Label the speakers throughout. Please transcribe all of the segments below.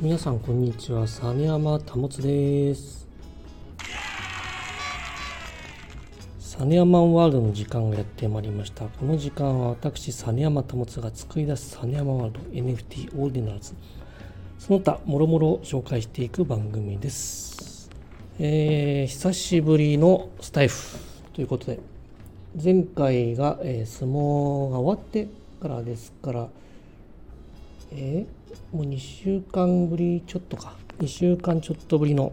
Speaker 1: 皆さんこんにちは。実山保です。実山ワールドの時間がやってまいりました。この時間は私実山保が作り出す実山ワールド NFT オーディナルズ。その他もろもろ紹介していく番組です。えー、久しぶりのスタイフということで前回が、えー、相撲が終わってからですからえー、もう2週間ぶりちょっとか。2週間ちょっとぶりの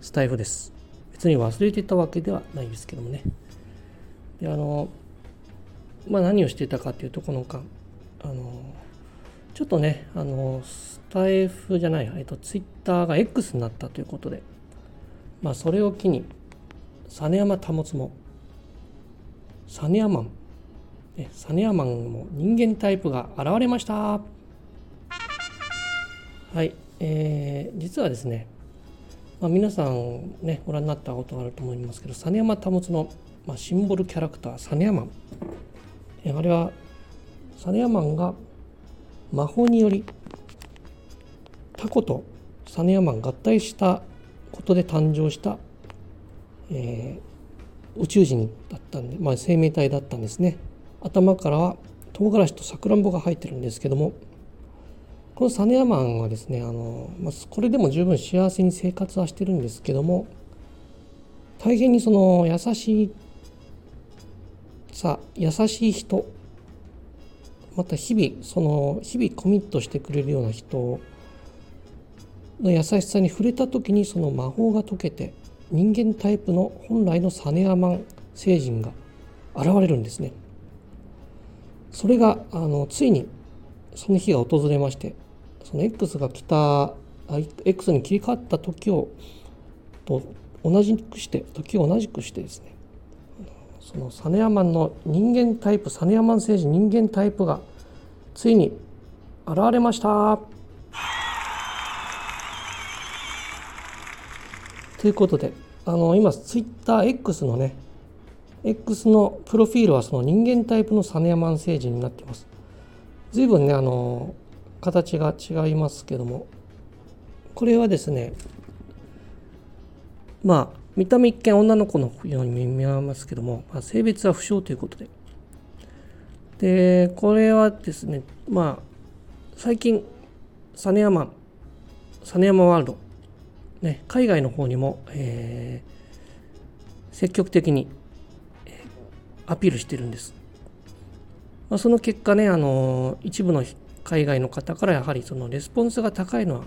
Speaker 1: スタイフです。別に忘れてたわけではないですけどもね。であのまあ何をしてたかっていうとこの間あのちょっとねあのスタイフじゃないえっとツイッターが X になったということでまあそれを機に実山保も実山マン実山マンも人間タイプが現れました。はい、えー、実はですね、まあ、皆さんねご覧になったことがあると思いますけど実山保の、まあ、シンボルキャラクター実山えあれは実山が魔法によりタコと実山合体したことで誕生した、えー、宇宙人だったんで、まあ、生命体だったんですね。頭からは唐辛子とさくらんぼが入ってるんですけどもこのサネアマンはですねあの、まあ、これでも十分幸せに生活はしてるんですけども大変にその優しいさ優しい人また日々その日々コミットしてくれるような人の優しさに触れた時にその魔法が解けて人間タイプの本来のサネアマン星人が現れるんですね。それがあのついにその日が訪れましてその X が来た X に切り替わった時をと同じくして時を同じくしてですねそのサネヤマンの人間タイプサネヤマン星人人間タイプがついに現れました。ということであの今ツイッター X のね X のプロフィールはその人間タイプのサネヤマン星人になっています。随分ねあの形が違いますけども。これはですねまあ見た目一見女の子のように見えますけども、まあ、性別は不詳ということで。でこれはですねまあ最近実山実山ワールド、ね、海外の方にも、えー、積極的に、アピールしてるんです、まあ、その結果ねあの一部の海外の方からやはりそのレスポンスが高いのは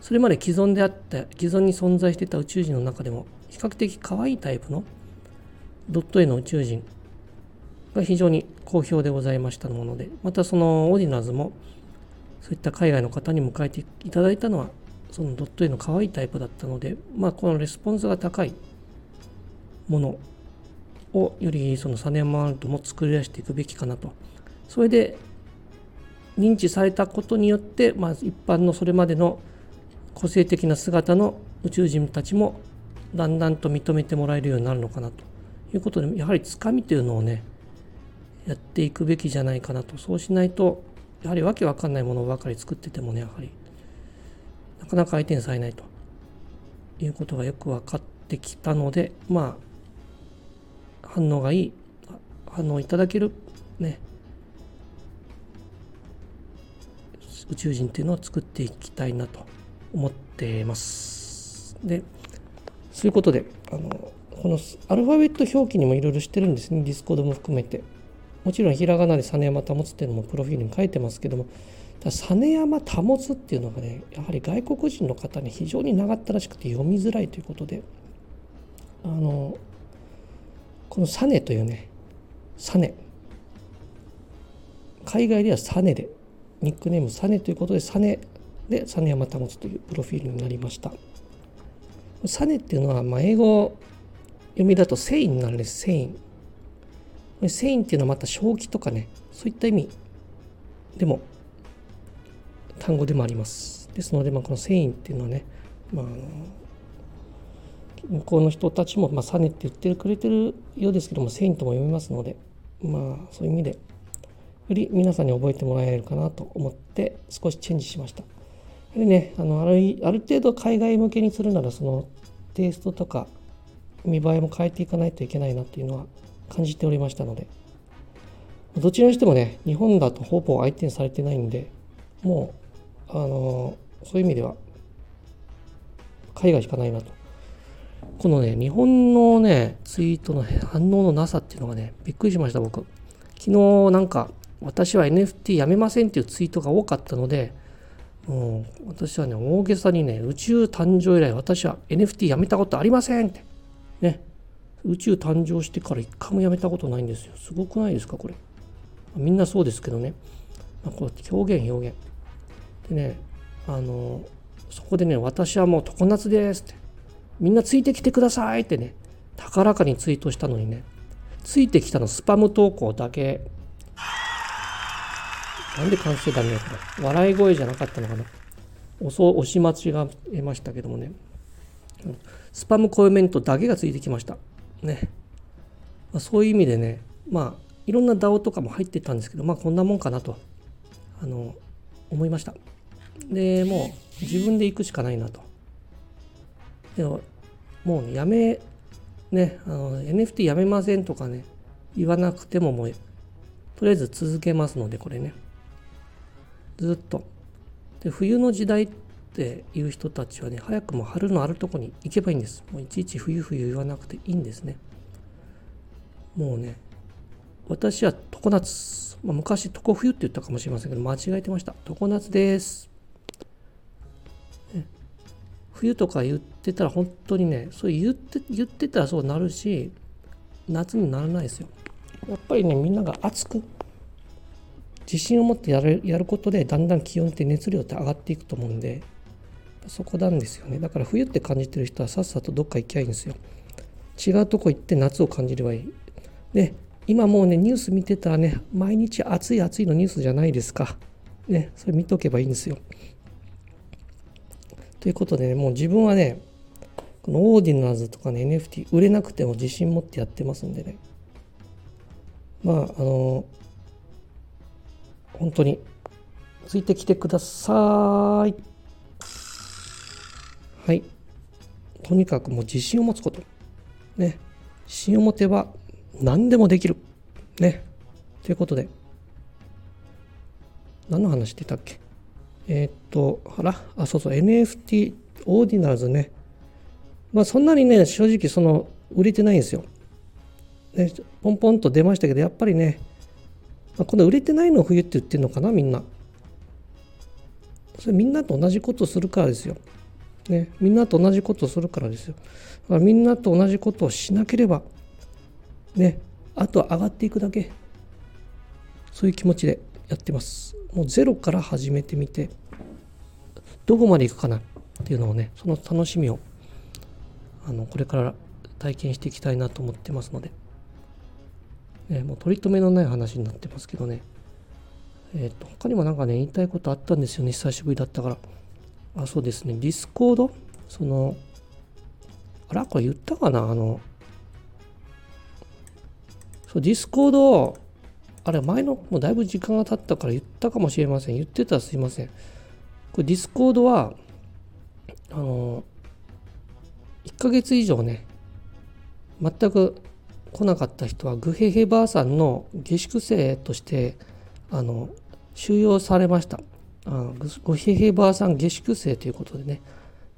Speaker 1: それまで既存であった既存に存在していた宇宙人の中でも比較的可愛いタイプのドット絵の宇宙人が非常に好評でございましたものでまたそのオーディナーズもそういった海外の方に迎えていただいたのはそのドット絵の可愛いタイプだったのでまあこのレスポンスが高いものをよりそのサネマールトも作り出していくべきかなと。それで認知されたことによって、まあ、一般のそれまでの個性的な姿の宇宙人たちもだんだんと認めてもらえるようになるのかなということでやはりつかみというのをねやっていくべきじゃないかなと。そうしないとやはりわけわかんないものばかり作っててもねやはりなかなか相手にされないということがよく分かってきたのでまあ反応がいい反応いただけるね宇宙人っていうのを作っていきたいなと思ってます。でそういうことであのこのアルファベット表記にもいろいろしてるんですね。ディスコードも含めて。もちろんひらがなで実山保っていうのもプロフィールに書いてますけども実山保っていうのがねやはり外国人の方に非常に長ったらしくて読みづらいということであのこのサネというねサネ。海外ではサネでニックネームサネということでサネでサネ山保というプロフィールになりました。サネっていうのは、まあ、英語読みだとセインなんです。セイン。セインっていうのはまた正気とかねそういった意味でも単語でもあります。ですので、まあ、このセインっていうのはね、まあ、向こうの人たちも、まあ、サネって言ってくれてるようですけどもセインとも読みますのでまあそういう意味でより皆さんに覚えてもらえるかなと思って少しチェンジしました。でねあのあるある程度海外向けにするならそのテイストとか見栄えも変えていかないといけないなっていうのは感じておりましたのでどちらにしてもね日本だとほぼ相手にされてないんでもうあのそういう意味では海外しかないなとこのね日本のねツイートの反応のなさっていうのがねびっくりしました僕昨日なんか私は NFT やめませんっていうツイートが多かったのでう、私はね、大げさにね、宇宙誕生以来、私は NFT やめたことありませんって。ね。宇宙誕生してから一回もやめたことないんですよ。すごくないですか、これ。みんなそうですけどね。まあ、こう表現、表現。でね、あの、そこでね、私はもう常夏ですって。みんなついてきてくださいってね、高らかにツイートしたのにね、ついてきたのスパム投稿だけなんで完成だねこれ。笑い声じゃなかったのかな？押押し間違えましたけどもね。スパムコメントだけがついてきました。ね。まあ、そういう意味でね、まあ、いろんな DAO とかも入ってたんですけど、まあ、こんなもんかなと、あの、思いました。で、もう、自分で行くしかないなと。でも、もうね、やめ、ね、あの、NFT やめませんとかね、言わなくてももう、とりあえず続けますので、これね。ずっと。で冬の時代っていう人たちはね早くも春のあるとこに行けばいいんです。もういちいち冬冬言わなくていいんですね。もうね私は常夏、まあ、昔常冬って言ったかもしれませんけど間違えてました。常夏です。冬とか言ってたら本当にねそう言って言ってたらそうなるし夏にならないですよ。やっぱりねみんなが暑く自信を持ってやるやることでだんだん気温って熱量って上がっていくと思うんでそこなんですよね。だから冬って感じてる人はさっさとどっか行きゃいいんですよ。違うとこ行って夏を感じればいい。で今もうねニュース見てたらね毎日暑い暑いのニュースじゃないですか。ねそれ見とけばいいんですよ。ということでねもう自分はねこのオーディナーズとかね NFT 売れなくても自信持ってやってますんでね。まああの本当に。ついてきてください。はい。とにかくもう自信を持つこと。ね。自信を持てば何でもできる。ね。ということで。何の話してたっけ？えー、っとあら？あそうそう。NFT オーディナルズね。まあそんなにね正直その売れてないんですよ、ね、ポンポンと出ましたけどやっぱりねあ、この売れてないのを冬って言ってるのかなみんな。それみんなと同じことするからですよ、ね、みんなと同じことをするからですよ。だからみんなと同じことをしなければね。あとは上がっていくだけ。そういう気持ちでやってます。もうゼロから始めてみてどこまでいくかなっていうのをねその楽しみをあのこれから体験していきたいなと思ってますので。ね、もう取り留めのない話になってますけどね。えっ、ー、と、他にもなんかね、言いたいことあったんですよね、久しぶりだったから。あ、そうですね、ディスコード？その、あら、これ言ったかな？あの、そう、ディスコードあれ、前の、もうだいぶ時間が経ったから言ったかもしれません。言ってたらすいません。これ、ディスコードは、あの、1ヶ月以上ね、全く来なかった人はグヘヘバーさんの下宿生としてあの収容されました。あグヘヘバーさん下宿生ということでね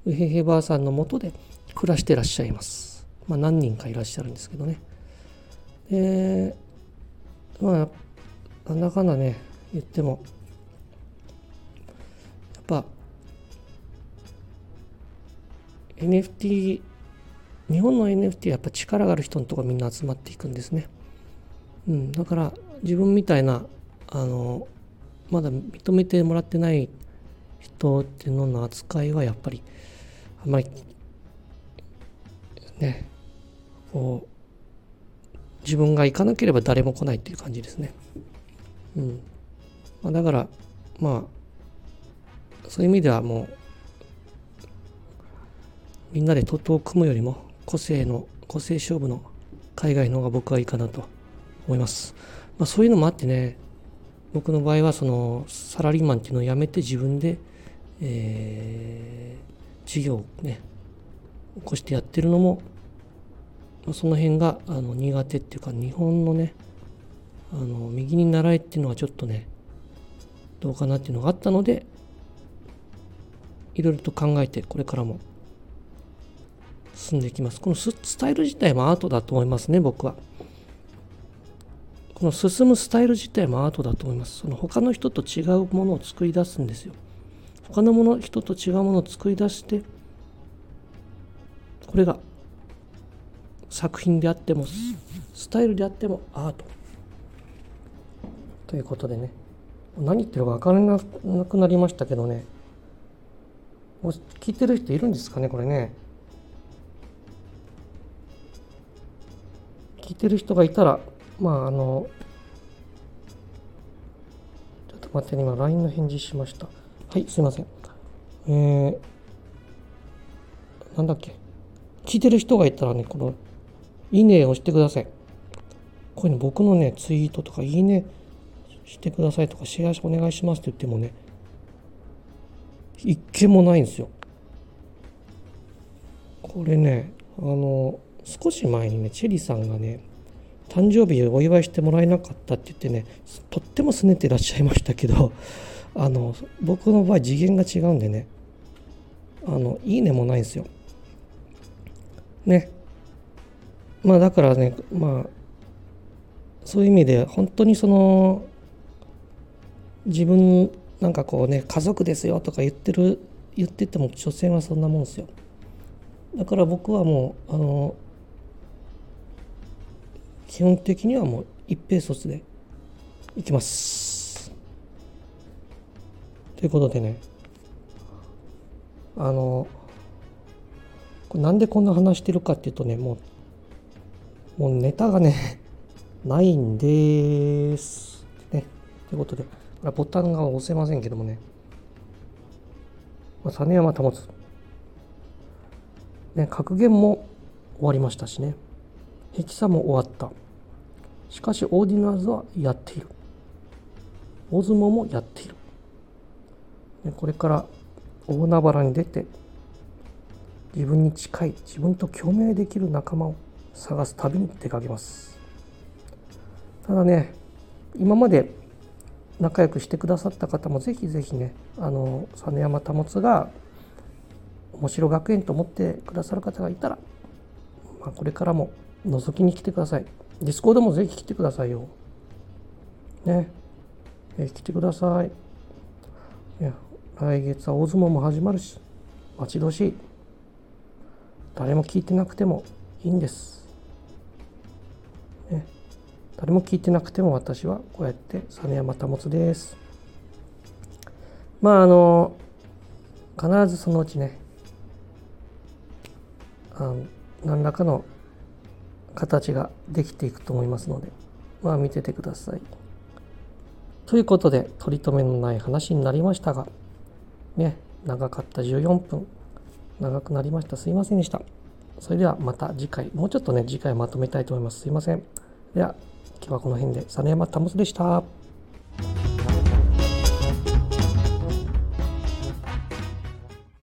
Speaker 1: グヘヘバーさんのもとで暮らしてらっしゃいます。まあ、何人かいらっしゃるんですけどね。でまあなんだかんだね言ってもやっぱ NFT 日本の NFT はやっぱ力がある人のとこみんな集まっていくんですね。うん、だから自分みたいなあのまだ認めてもらってない人っていうのの扱いはやっぱりあんまりねこう自分が行かなければ誰も来ないっていう感じですね。うんまあ、だからまあそういう意味ではもうみんなで徒党を組むよりも個性の個性勝負の海外の方が僕はいいかなと思います。まあ、そういうのもあってね僕の場合はそのサラリーマンっていうのを辞めて自分でえー、事業をね起こしてやってるのもまその辺があの苦手っていうか日本のねあの右に習いっていうのはちょっとねどうかなっていうのがあったのでいろいろと考えてこれからも進んでいきます。このスタイル自体もアートだと思いますね僕は。この進むスタイル自体もアートだと思います。その他の人と違うものを作り出すんですよ。他のもの人と違うものを作り出してこれが作品であってもスタイルであってもアート。ということでね。何言ってるか分からなくなりましたけどね。聞いてる人いるんですかねこれね。聞いてる人がいたらまああのちょっと待って今 LINE の返事しました。はいすいません。えー、なんだっけ？聞いてる人がいたらねこのいいねを押してください。こういうの僕のねツイートとかいいねしてくださいとかシェアお願いしますって言ってもね一件もないんですよ。これねあの少し前にねチェリーさんがね誕生日お祝いしてもらえなかったって言ってねとっても拗ねてらっしゃいましたけど あの僕の場合次元が違うんでねあのいいねもないんですよ。ね。まあだからねまあそういう意味で本当にその自分なんかこうね家族ですよとか言ってる言ってても所詮はそんなもんですよ。だから僕はもうあの基本的にはもう一平卒でいきます。ということでねあのなんでこんな話してるかっていうとねもうもうネタがね ないんですね。ということでボタンが押せませんけどもね、まあ、実山保つ、ね、格言も終わりましたしね。ヘキサも終わった。しかしオーディナーズはやっている。大相撲もやっている、これから大海原に出て自分に近い自分と共鳴できる仲間を探す旅に出かけます。ただね今まで仲良くしてくださった方もぜひぜひねあの実山保が面白学園と思ってくださる方がいたら、まあ、これからも覗きに来てください。ディスコードもぜひ来てくださいよ。ね。え来てください。いや来月は大相撲も始まるし待ち遠しい。誰も聞いてなくてもいいんです、ね、誰も聞いてなくても私はこうやって実山保です。まああの必ずそのうちねあの何らかの形ができていくと思いますのでまあ見ててください。ということで取り留めのない話になりましたがね長かった14分長くなりました。すいませんでした。それではまた次回もうちょっとね次回まとめたいと思います。すいません。では今日はこの辺で、実山保でした。